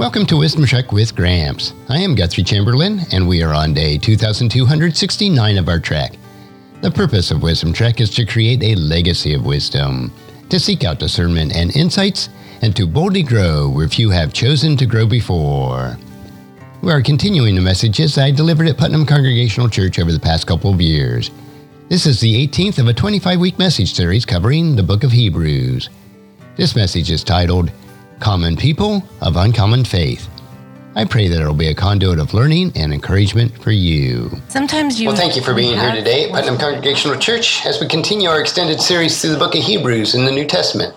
Welcome to Wisdom Trek with Gramps. I am Guthrie Chamberlain, and we are on day 2269 of our trek. The purpose of Wisdom Trek is to create a legacy of wisdom, to seek out discernment and insights, and to boldly grow where few have chosen to grow before. We are continuing the messages I delivered at Putnam Congregational Church over the past couple of years. This is the 18th of a 25 week message series covering the book of Hebrews. This message is titled Common People of Uncommon Faith. I pray that it'll be a conduit of learning and encouragement for you. Sometimes you. Well, thank you for being here today at Putnam Congregational Church as we continue our extended series through the book of Hebrews in the New Testament.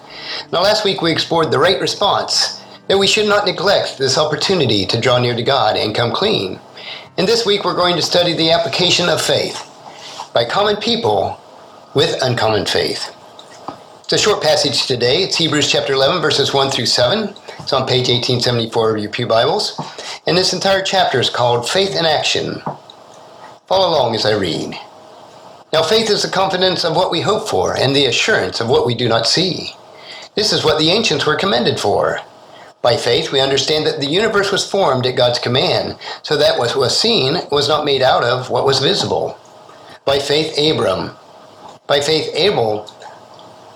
Now, last week we explored the right response that we should not neglect this opportunity to draw near to God and come clean. And this week we're going to study the application of faith by common people with uncommon faith. It's a short passage today. It's Hebrews chapter 11, verses 1 through 7. It's on page 1874 of your Pew Bibles. And this entire chapter is called Faith in Action. Follow along as I read. Now, faith is the confidence of what we hope for and the assurance of what we do not see. This is what the ancients were commended for. By faith, we understand that the universe was formed at God's command, so that what was seen was not made out of what was visible. By faith, Abram. By faith, Abel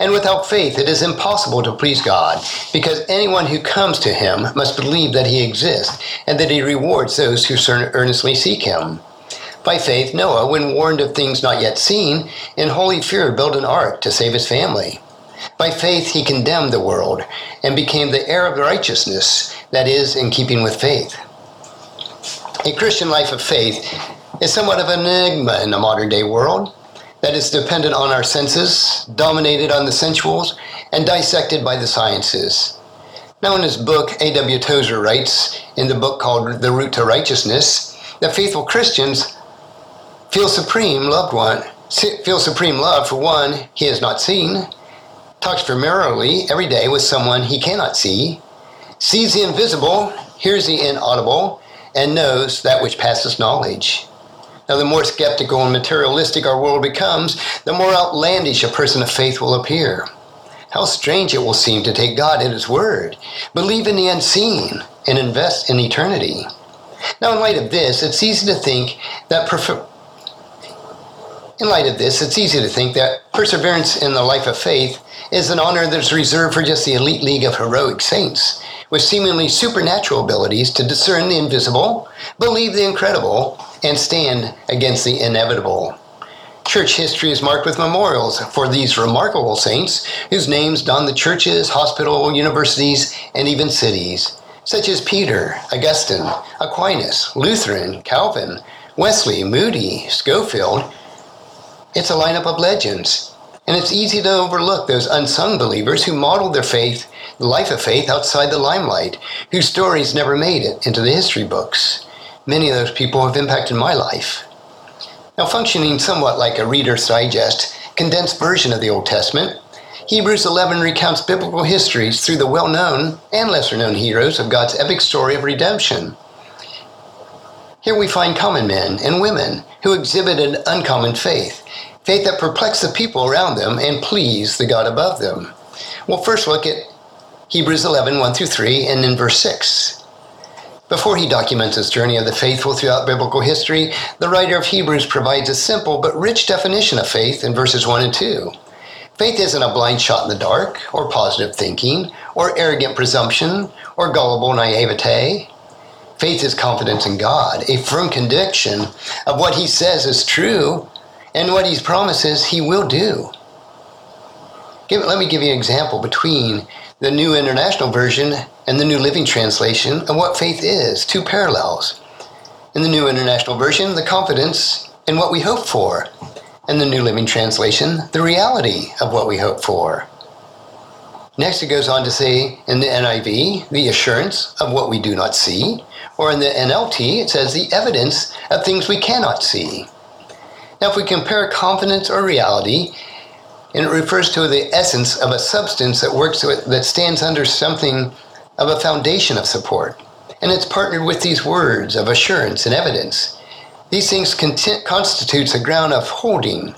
And without faith, it is impossible to please God, because anyone who comes to him must believe that he exists and that he rewards those who earnestly seek him. By faith, Noah, when warned of things not yet seen, in holy fear built an ark to save his family. By faith, he condemned the world and became the heir of righteousness, that is, in keeping with faith. A Christian life of faith is somewhat of an enigma in the modern day world that is dependent on our senses, dominated on the sensuals, and dissected by the sciences. Now, in his book, A.W. Tozer writes, in the book called The Route to Righteousness, that faithful Christians feel supreme loved one, feel supreme love for one he has not seen, talks familiarly every day with someone he cannot see, sees the invisible, hears the inaudible, and knows that which passes knowledge. Now, the more skeptical and materialistic our world becomes, the more outlandish a person of faith will appear. How strange it will seem to take God at His word, believe in the unseen, and invest in eternity. Now, in light of this, it's easy to think that prefer- in light of this, it's easy to think that perseverance in the life of faith is an honor that's reserved for just the elite league of heroic saints, with seemingly supernatural abilities to discern the invisible, believe the incredible, and stand against the inevitable. Church history is marked with memorials for these remarkable saints whose names don the churches, hospitals, universities, and even cities, such as Peter, Augustine, Aquinas, Lutheran, Calvin, Wesley, Moody, Scofield. It's a lineup of legends, and it's easy to overlook those unsung believers who modeled their faith, life of faith, outside the limelight, whose stories never made it into the history books. Many of those people have impacted my life. Now, functioning somewhat like a Reader's Digest, condensed version of the Old Testament, Hebrews 11 recounts biblical histories through the well known and lesser known heroes of God's epic story of redemption. Here we find common men and women who exhibited uncommon faith, faith that perplexed the people around them and pleased the God above them. We'll first look at Hebrews 11 1 through 3 and then verse 6. Before he documents his journey of the faithful throughout biblical history, the writer of Hebrews provides a simple but rich definition of faith in verses 1 and 2. Faith isn't a blind shot in the dark, or positive thinking, or arrogant presumption, or gullible naivete. Faith is confidence in God, a firm conviction of what he says is true and what he promises he will do. Give, let me give you an example between the New International Version and the New Living Translation of what faith is, two parallels. In the New International Version, the confidence in what we hope for. In the New Living Translation, the reality of what we hope for. Next, it goes on to say in the NIV, the assurance of what we do not see, or in the NLT, it says the evidence of things we cannot see. Now, if we compare confidence or reality, and it refers to the essence of a substance that works that stands under something of a foundation of support, and it's partnered with these words of assurance and evidence. These things content, constitutes a ground of holding,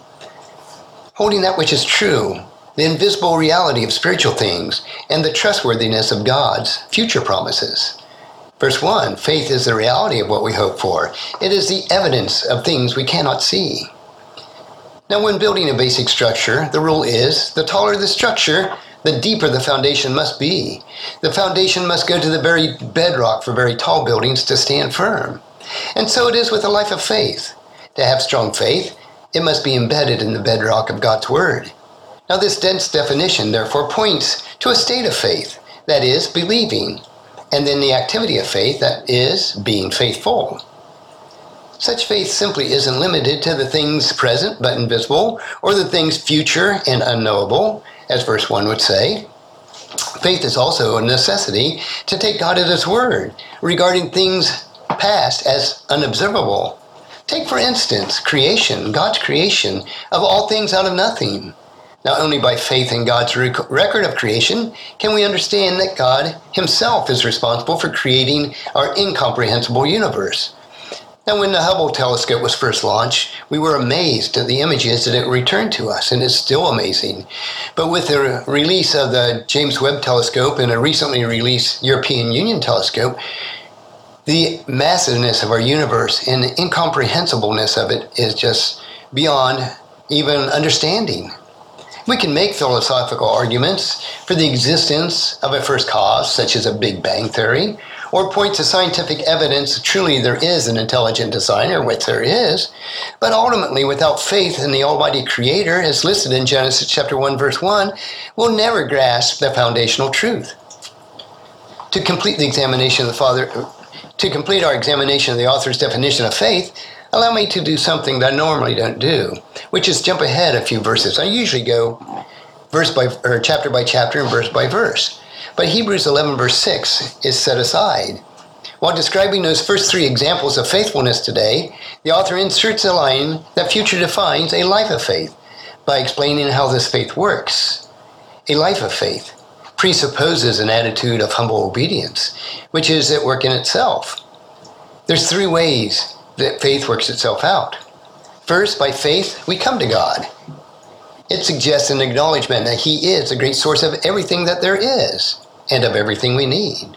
holding that which is true, the invisible reality of spiritual things, and the trustworthiness of God's future promises. Verse 1 Faith is the reality of what we hope for, it is the evidence of things we cannot see. Now, when building a basic structure, the rule is the taller the structure, the deeper the foundation must be. The foundation must go to the very bedrock for very tall buildings to stand firm. And so it is with a life of faith. To have strong faith, it must be embedded in the bedrock of God's Word. Now, this dense definition therefore points to a state of faith, that is, believing, and then the activity of faith, that is, being faithful. Such faith simply isn't limited to the things present but invisible, or the things future and unknowable, as verse 1 would say. Faith is also a necessity to take God at His word regarding things past as unobservable. Take, for instance, creation, God's creation of all things out of nothing. Not only by faith in God's rec- record of creation can we understand that God Himself is responsible for creating our incomprehensible universe. Now, when the Hubble telescope was first launched, we were amazed at the images that it returned to us, and it's still amazing. But with the release of the James Webb telescope and a recently released European Union telescope, the massiveness of our universe and the incomprehensibleness of it is just beyond even understanding. We can make philosophical arguments for the existence of a first cause, such as a Big Bang theory, or point to scientific evidence truly there is an intelligent designer, which there is. But ultimately, without faith in the Almighty Creator, as listed in Genesis chapter 1, verse 1, we'll never grasp the foundational truth. To complete the examination of the Father, to complete our examination of the author's definition of faith, allow me to do something that I normally don't do, which is jump ahead a few verses. I usually go verse by or chapter by chapter and verse by verse. But Hebrews 11 verse 6 is set aside. While describing those first three examples of faithfulness today, the author inserts a line that future defines a life of faith by explaining how this faith works. A life of faith presupposes an attitude of humble obedience, which is at work in itself. There's three ways that faith works itself out. First, by faith, we come to God. It suggests an acknowledgement that He is the great source of everything that there is and of everything we need.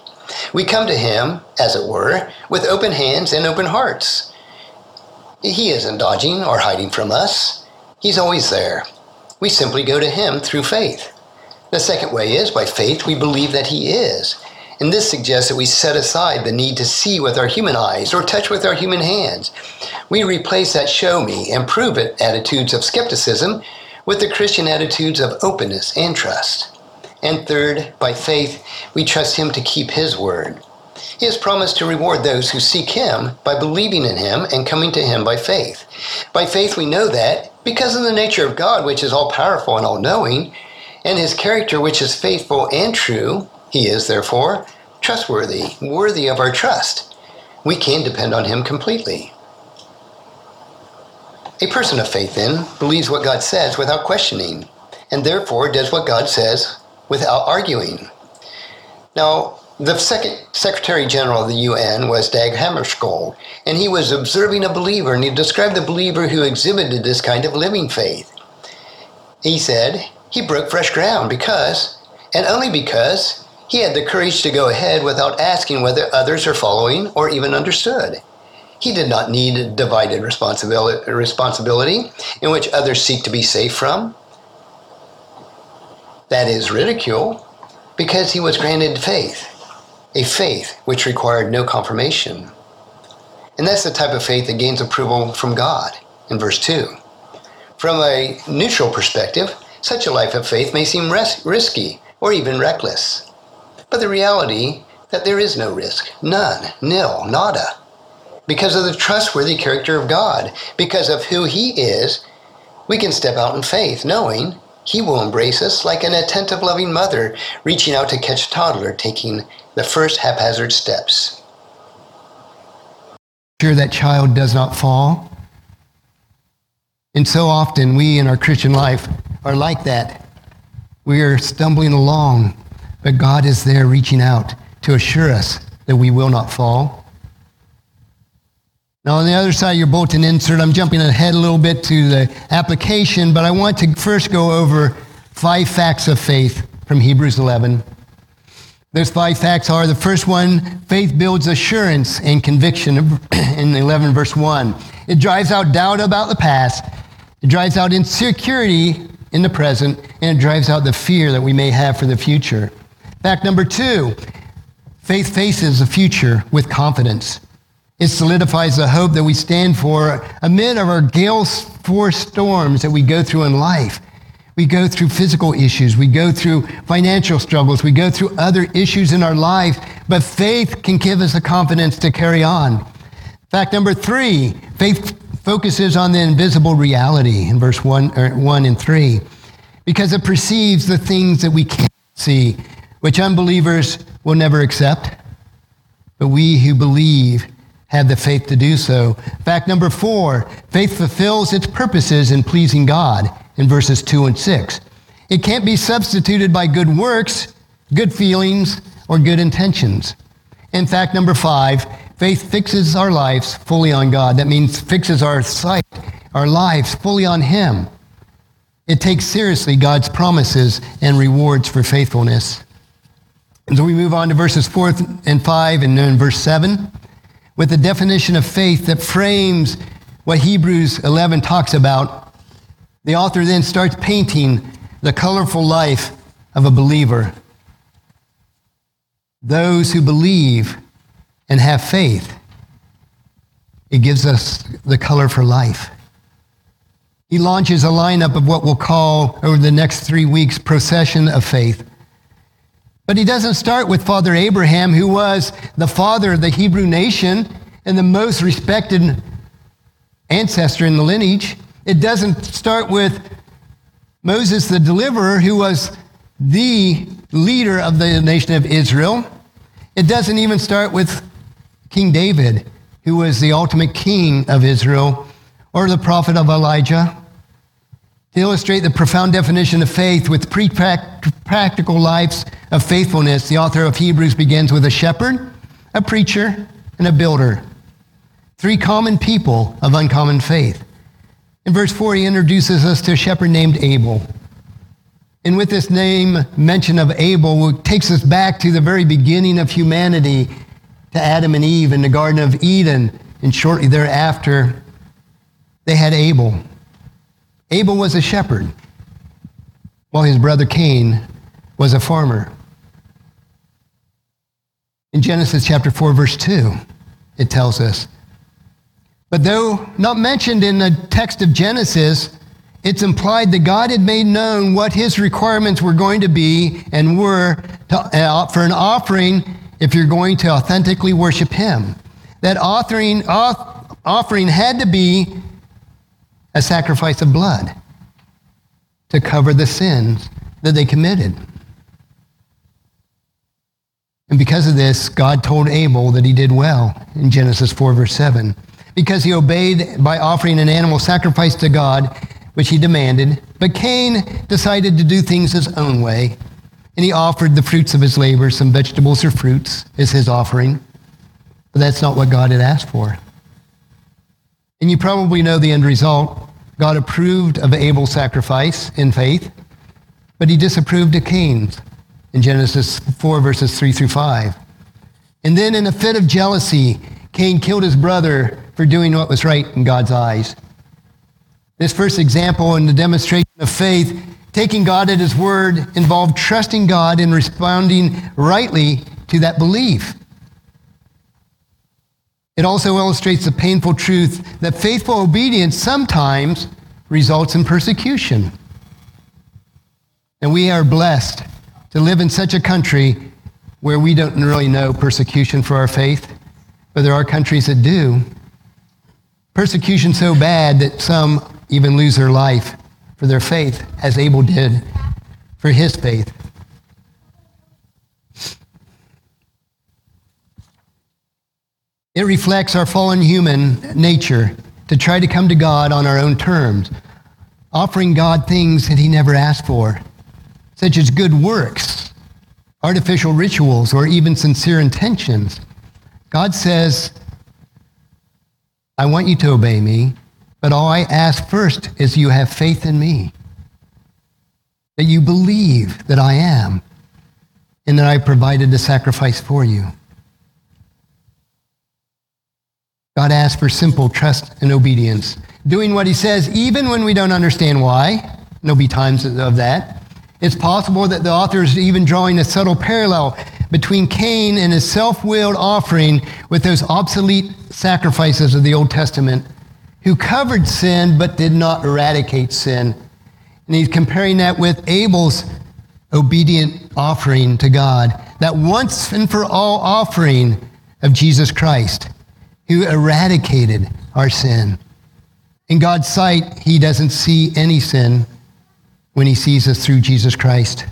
We come to Him, as it were, with open hands and open hearts. He isn't dodging or hiding from us, He's always there. We simply go to Him through faith. The second way is by faith we believe that He is, and this suggests that we set aside the need to see with our human eyes or touch with our human hands. We replace that show me and prove it attitudes of skepticism with the Christian attitudes of openness and trust. And third, by faith, we trust Him to keep His word. He has promised to reward those who seek Him by believing in Him and coming to Him by faith. By faith, we know that because of the nature of God, which is all powerful and all knowing, and His character, which is faithful and true, He is, therefore, trustworthy, worthy of our trust. We can depend on Him completely. A person of faith, then, believes what God says without questioning, and therefore does what God says without arguing. Now, the second Secretary General of the UN was Dag Hammarskjöld, and he was observing a believer, and he described the believer who exhibited this kind of living faith. He said he broke fresh ground because, and only because, he had the courage to go ahead without asking whether others are following or even understood. He did not need divided responsibility, responsibility in which others seek to be safe from. That is ridicule, because he was granted faith, a faith which required no confirmation. And that's the type of faith that gains approval from God in verse 2. From a neutral perspective, such a life of faith may seem ris- risky or even reckless. But the reality that there is no risk, none, nil, nada because of the trustworthy character of God, because of who He is, we can step out in faith, knowing He will embrace us like an attentive, loving mother reaching out to catch a toddler taking the first haphazard steps. Sure, that child does not fall. And so often we in our Christian life are like that. We are stumbling along, but God is there reaching out to assure us that we will not fall. Now, on the other side of your bulletin insert, I'm jumping ahead a little bit to the application, but I want to first go over five facts of faith from Hebrews 11. Those five facts are the first one, faith builds assurance and conviction in 11 verse 1. It drives out doubt about the past, it drives out insecurity in the present, and it drives out the fear that we may have for the future. Fact number two, faith faces the future with confidence. It solidifies the hope that we stand for amid of our gale force storms that we go through in life. We go through physical issues. We go through financial struggles. We go through other issues in our life, but faith can give us the confidence to carry on. Fact number three, faith focuses on the invisible reality in verse one, or one and three, because it perceives the things that we can't see, which unbelievers will never accept. But we who believe have the faith to do so. Fact number four faith fulfills its purposes in pleasing God in verses two and six. It can't be substituted by good works, good feelings, or good intentions. In fact, number five, faith fixes our lives fully on God. That means fixes our sight, our lives fully on Him. It takes seriously God's promises and rewards for faithfulness. And so we move on to verses four and five and then verse seven with the definition of faith that frames what Hebrews 11 talks about, the author then starts painting the colorful life of a believer. Those who believe and have faith, it gives us the color for life. He launches a lineup of what we'll call over the next three weeks procession of faith. But he doesn't start with Father Abraham, who was the father of the Hebrew nation and the most respected ancestor in the lineage. It doesn't start with Moses the deliverer, who was the leader of the nation of Israel. It doesn't even start with King David, who was the ultimate king of Israel, or the prophet of Elijah. To illustrate the profound definition of faith with pre practical lives of faithfulness, the author of Hebrews begins with a shepherd, a preacher, and a builder. Three common people of uncommon faith. In verse 4, he introduces us to a shepherd named Abel. And with this name mention of Abel, takes us back to the very beginning of humanity, to Adam and Eve in the Garden of Eden. And shortly thereafter, they had Abel. Abel was a shepherd, while his brother Cain was a farmer. In Genesis chapter 4, verse 2, it tells us, But though not mentioned in the text of Genesis, it's implied that God had made known what his requirements were going to be and were to, uh, for an offering if you're going to authentically worship him. That offering, off, offering had to be a sacrifice of blood to cover the sins that they committed. And because of this, God told Abel that he did well in Genesis 4, verse 7. Because he obeyed by offering an animal sacrifice to God, which he demanded. But Cain decided to do things his own way. And he offered the fruits of his labor, some vegetables or fruits, as his offering. But that's not what God had asked for. And you probably know the end result. God approved of Abel's sacrifice in faith, but he disapproved of Cain's in Genesis 4, verses 3 through 5. And then in a fit of jealousy, Cain killed his brother for doing what was right in God's eyes. This first example in the demonstration of faith, taking God at his word, involved trusting God and responding rightly to that belief. It also illustrates the painful truth that faithful obedience sometimes results in persecution. And we are blessed to live in such a country where we don't really know persecution for our faith, but there are countries that do. Persecution so bad that some even lose their life for their faith as Abel did for his faith. It reflects our fallen human nature to try to come to God on our own terms, offering God things that he never asked for, such as good works, artificial rituals, or even sincere intentions. God says, I want you to obey me, but all I ask first is you have faith in me, that you believe that I am, and that I provided the sacrifice for you. God asks for simple trust and obedience, doing what he says even when we don't understand why. There'll be times of that. It's possible that the author is even drawing a subtle parallel between Cain and his self willed offering with those obsolete sacrifices of the Old Testament, who covered sin but did not eradicate sin. And he's comparing that with Abel's obedient offering to God, that once and for all offering of Jesus Christ who eradicated our sin. In God's sight, he doesn't see any sin when he sees us through Jesus Christ.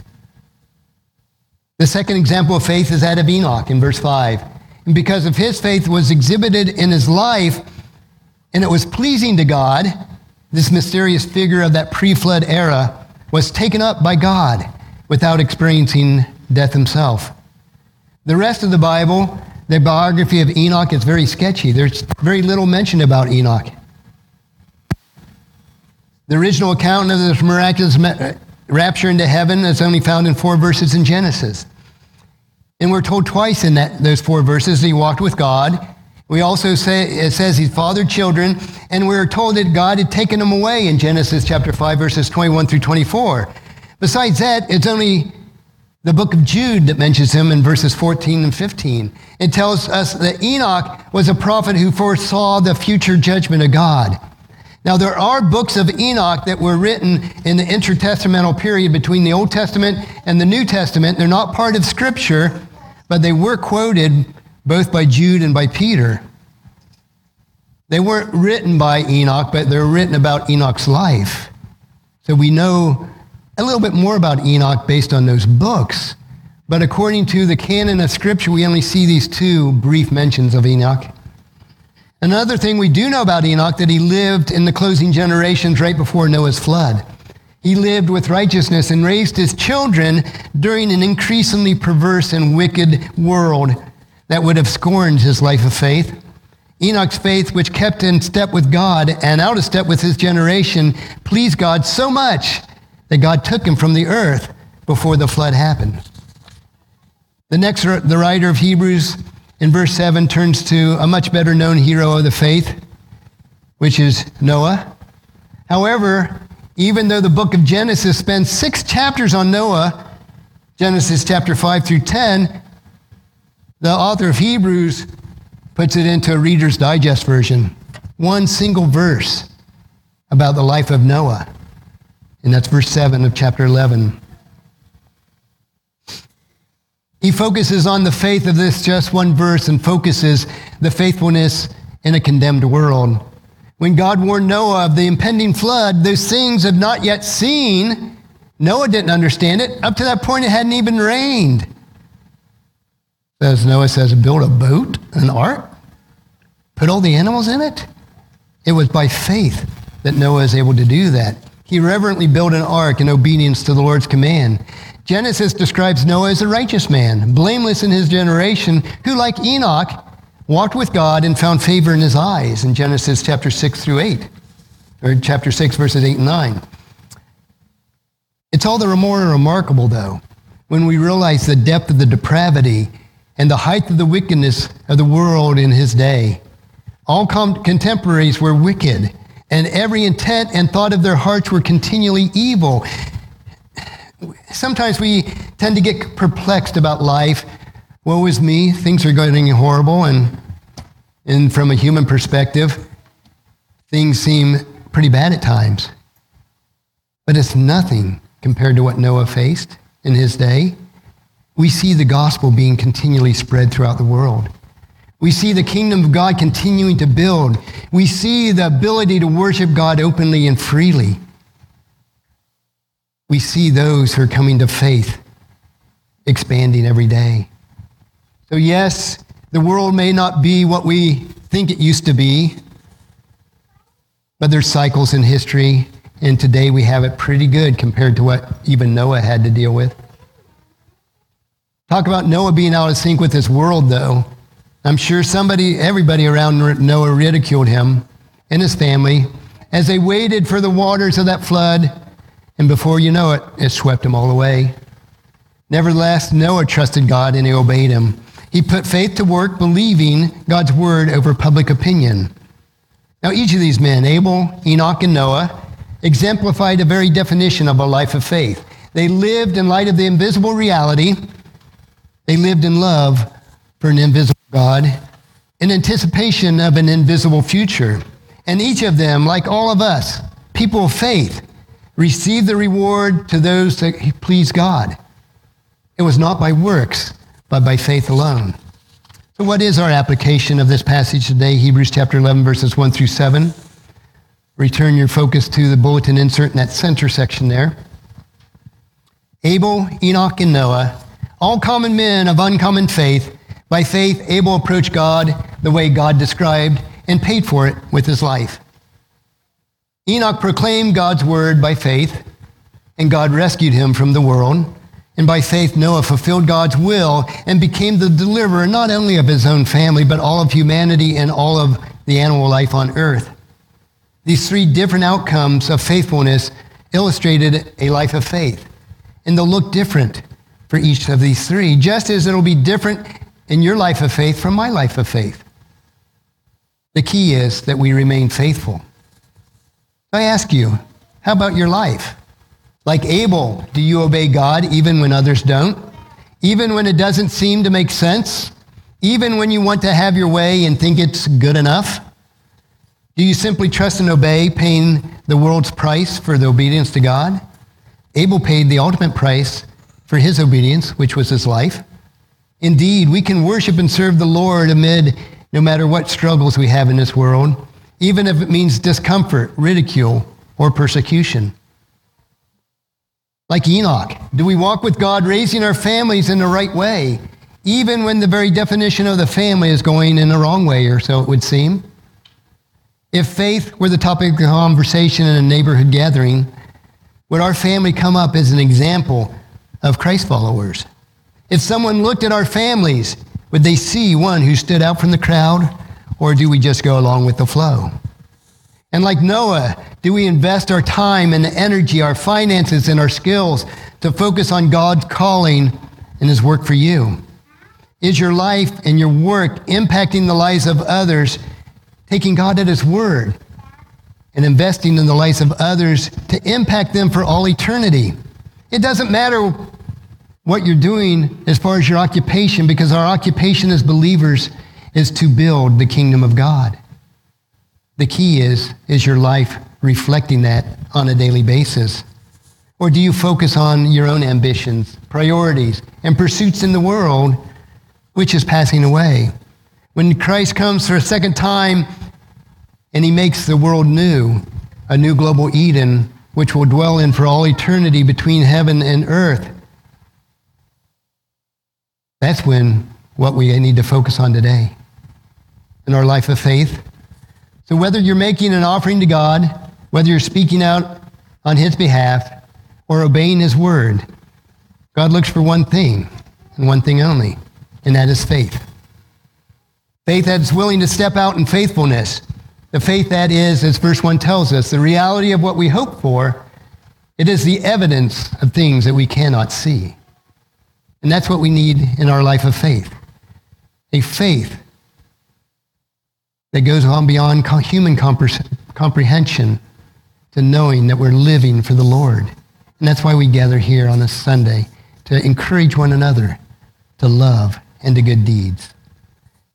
The second example of faith is that of Enoch in verse 5. And because of his faith was exhibited in his life, and it was pleasing to God, this mysterious figure of that pre flood era was taken up by God without experiencing death himself. The rest of the Bible the biography of Enoch is very sketchy. There's very little mentioned about Enoch. The original account of this miraculous uh, rapture into heaven is only found in four verses in Genesis. And we're told twice in that, those four verses that he walked with God. We also say, it says he fathered children, and we're told that God had taken them away in Genesis chapter 5, verses 21 through 24. Besides that, it's only the book of Jude that mentions him in verses 14 and 15. It tells us that Enoch was a prophet who foresaw the future judgment of God. Now, there are books of Enoch that were written in the intertestamental period between the Old Testament and the New Testament. They're not part of Scripture, but they were quoted both by Jude and by Peter. They weren't written by Enoch, but they're written about Enoch's life. So we know a little bit more about Enoch based on those books. But according to the canon of Scripture, we only see these two brief mentions of Enoch. Another thing we do know about Enoch that he lived in the closing generations right before Noah's flood. He lived with righteousness and raised his children during an increasingly perverse and wicked world that would have scorned his life of faith. Enoch's faith, which kept in step with God and out of step with his generation, pleased God so much that God took him from the earth before the flood happened. The next, the writer of Hebrews in verse 7 turns to a much better known hero of the faith, which is Noah. However, even though the book of Genesis spends six chapters on Noah, Genesis chapter 5 through 10, the author of Hebrews puts it into a Reader's Digest version. One single verse about the life of Noah. And that's verse 7 of chapter 11. He focuses on the faith of this just one verse and focuses the faithfulness in a condemned world. When God warned Noah of the impending flood, those things have not yet seen. Noah didn't understand it. Up to that point, it hadn't even rained. As Noah says, build a boat, an ark, put all the animals in it. It was by faith that Noah is able to do that. He reverently built an ark in obedience to the Lord's command. Genesis describes Noah as a righteous man, blameless in his generation, who, like Enoch, walked with God and found favor in his eyes in Genesis chapter 6 through 8, or chapter 6, verses 8 and 9. It's all the more remarkable, though, when we realize the depth of the depravity and the height of the wickedness of the world in his day. All contemporaries were wicked and every intent and thought of their hearts were continually evil. Sometimes we tend to get perplexed about life. Woe is me, things are getting horrible, and, and from a human perspective, things seem pretty bad at times. But it's nothing compared to what Noah faced in his day. We see the gospel being continually spread throughout the world. We see the kingdom of God continuing to build. We see the ability to worship God openly and freely. We see those who are coming to faith expanding every day. So, yes, the world may not be what we think it used to be, but there's cycles in history, and today we have it pretty good compared to what even Noah had to deal with. Talk about Noah being out of sync with this world, though. I'm sure somebody, everybody around Noah ridiculed him and his family as they waited for the waters of that flood, and before you know it, it swept them all away. Nevertheless, Noah trusted God and he obeyed him. He put faith to work, believing God's word over public opinion. Now, each of these men, Abel, Enoch, and Noah, exemplified the very definition of a life of faith. They lived in light of the invisible reality. They lived in love for an invisible God, in anticipation of an invisible future. And each of them, like all of us, people of faith, received the reward to those that please God. It was not by works, but by faith alone. So, what is our application of this passage today? Hebrews chapter 11, verses 1 through 7. Return your focus to the bulletin insert in that center section there. Abel, Enoch, and Noah, all common men of uncommon faith, by faith, Abel approached God the way God described and paid for it with his life. Enoch proclaimed God's word by faith, and God rescued him from the world. And by faith, Noah fulfilled God's will and became the deliverer not only of his own family, but all of humanity and all of the animal life on earth. These three different outcomes of faithfulness illustrated a life of faith. And they'll look different for each of these three, just as it'll be different in your life of faith from my life of faith. The key is that we remain faithful. I ask you, how about your life? Like Abel, do you obey God even when others don't? Even when it doesn't seem to make sense? Even when you want to have your way and think it's good enough? Do you simply trust and obey, paying the world's price for the obedience to God? Abel paid the ultimate price for his obedience, which was his life. Indeed, we can worship and serve the Lord amid no matter what struggles we have in this world, even if it means discomfort, ridicule, or persecution. Like Enoch, do we walk with God raising our families in the right way, even when the very definition of the family is going in the wrong way, or so it would seem? If faith were the topic of conversation in a neighborhood gathering, would our family come up as an example of Christ followers? If someone looked at our families, would they see one who stood out from the crowd, or do we just go along with the flow? And like Noah, do we invest our time and energy, our finances, and our skills to focus on God's calling and His work for you? Is your life and your work impacting the lives of others, taking God at His word and investing in the lives of others to impact them for all eternity? It doesn't matter what you're doing as far as your occupation, because our occupation as believers is to build the kingdom of God. The key is, is your life reflecting that on a daily basis? Or do you focus on your own ambitions, priorities, and pursuits in the world, which is passing away? When Christ comes for a second time and he makes the world new, a new global Eden, which will dwell in for all eternity between heaven and earth, that's when what we need to focus on today in our life of faith. So, whether you're making an offering to God, whether you're speaking out on His behalf, or obeying His word, God looks for one thing and one thing only, and that is faith. Faith that is willing to step out in faithfulness. The faith that is, as verse 1 tells us, the reality of what we hope for. It is the evidence of things that we cannot see. And that's what we need in our life of faith a faith that goes on beyond human comprehension to knowing that we're living for the Lord. And that's why we gather here on this Sunday to encourage one another to love and to good deeds.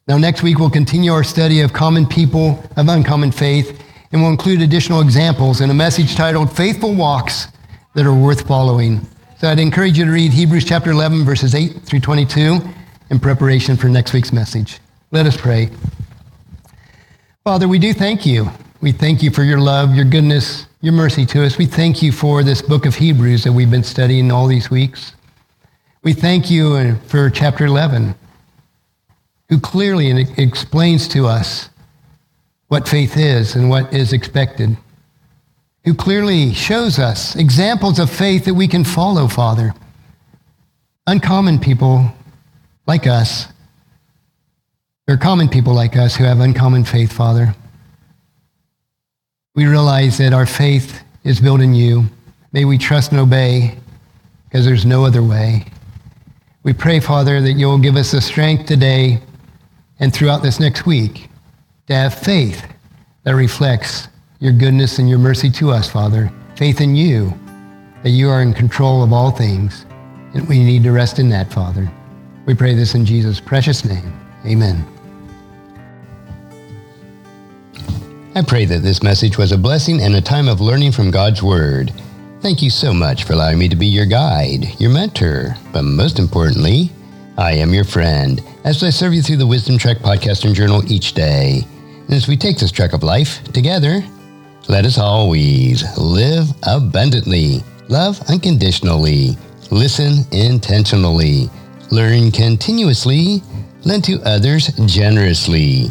Now, next week, we'll continue our study of common people of uncommon faith, and we'll include additional examples in a message titled Faithful Walks That Are Worth Following. So I'd encourage you to read Hebrews chapter 11, verses 8 through 22 in preparation for next week's message. Let us pray. Father, we do thank you We thank you for your love, your goodness, your mercy to us. We thank you for this book of Hebrews that we've been studying all these weeks. We thank you uh, for chapter 11, who clearly explains to us what faith is and what is expected, who clearly shows us examples of faith that we can follow, Father. Uncommon people like us, there are common people like us who have uncommon faith, Father. We realize that our faith is built in you. May we trust and obey because there's no other way. We pray, Father, that you'll give us the strength today and throughout this next week to have faith that reflects your goodness and your mercy to us, Father. Faith in you, that you are in control of all things, and we need to rest in that, Father. We pray this in Jesus' precious name. Amen. I pray that this message was a blessing and a time of learning from God's Word. Thank you so much for allowing me to be your guide, your mentor, but most importantly, I am your friend as I serve you through the Wisdom Trek podcast and journal each day. And as we take this trek of life together, let us always live abundantly, love unconditionally, listen intentionally, learn continuously, lend to others generously,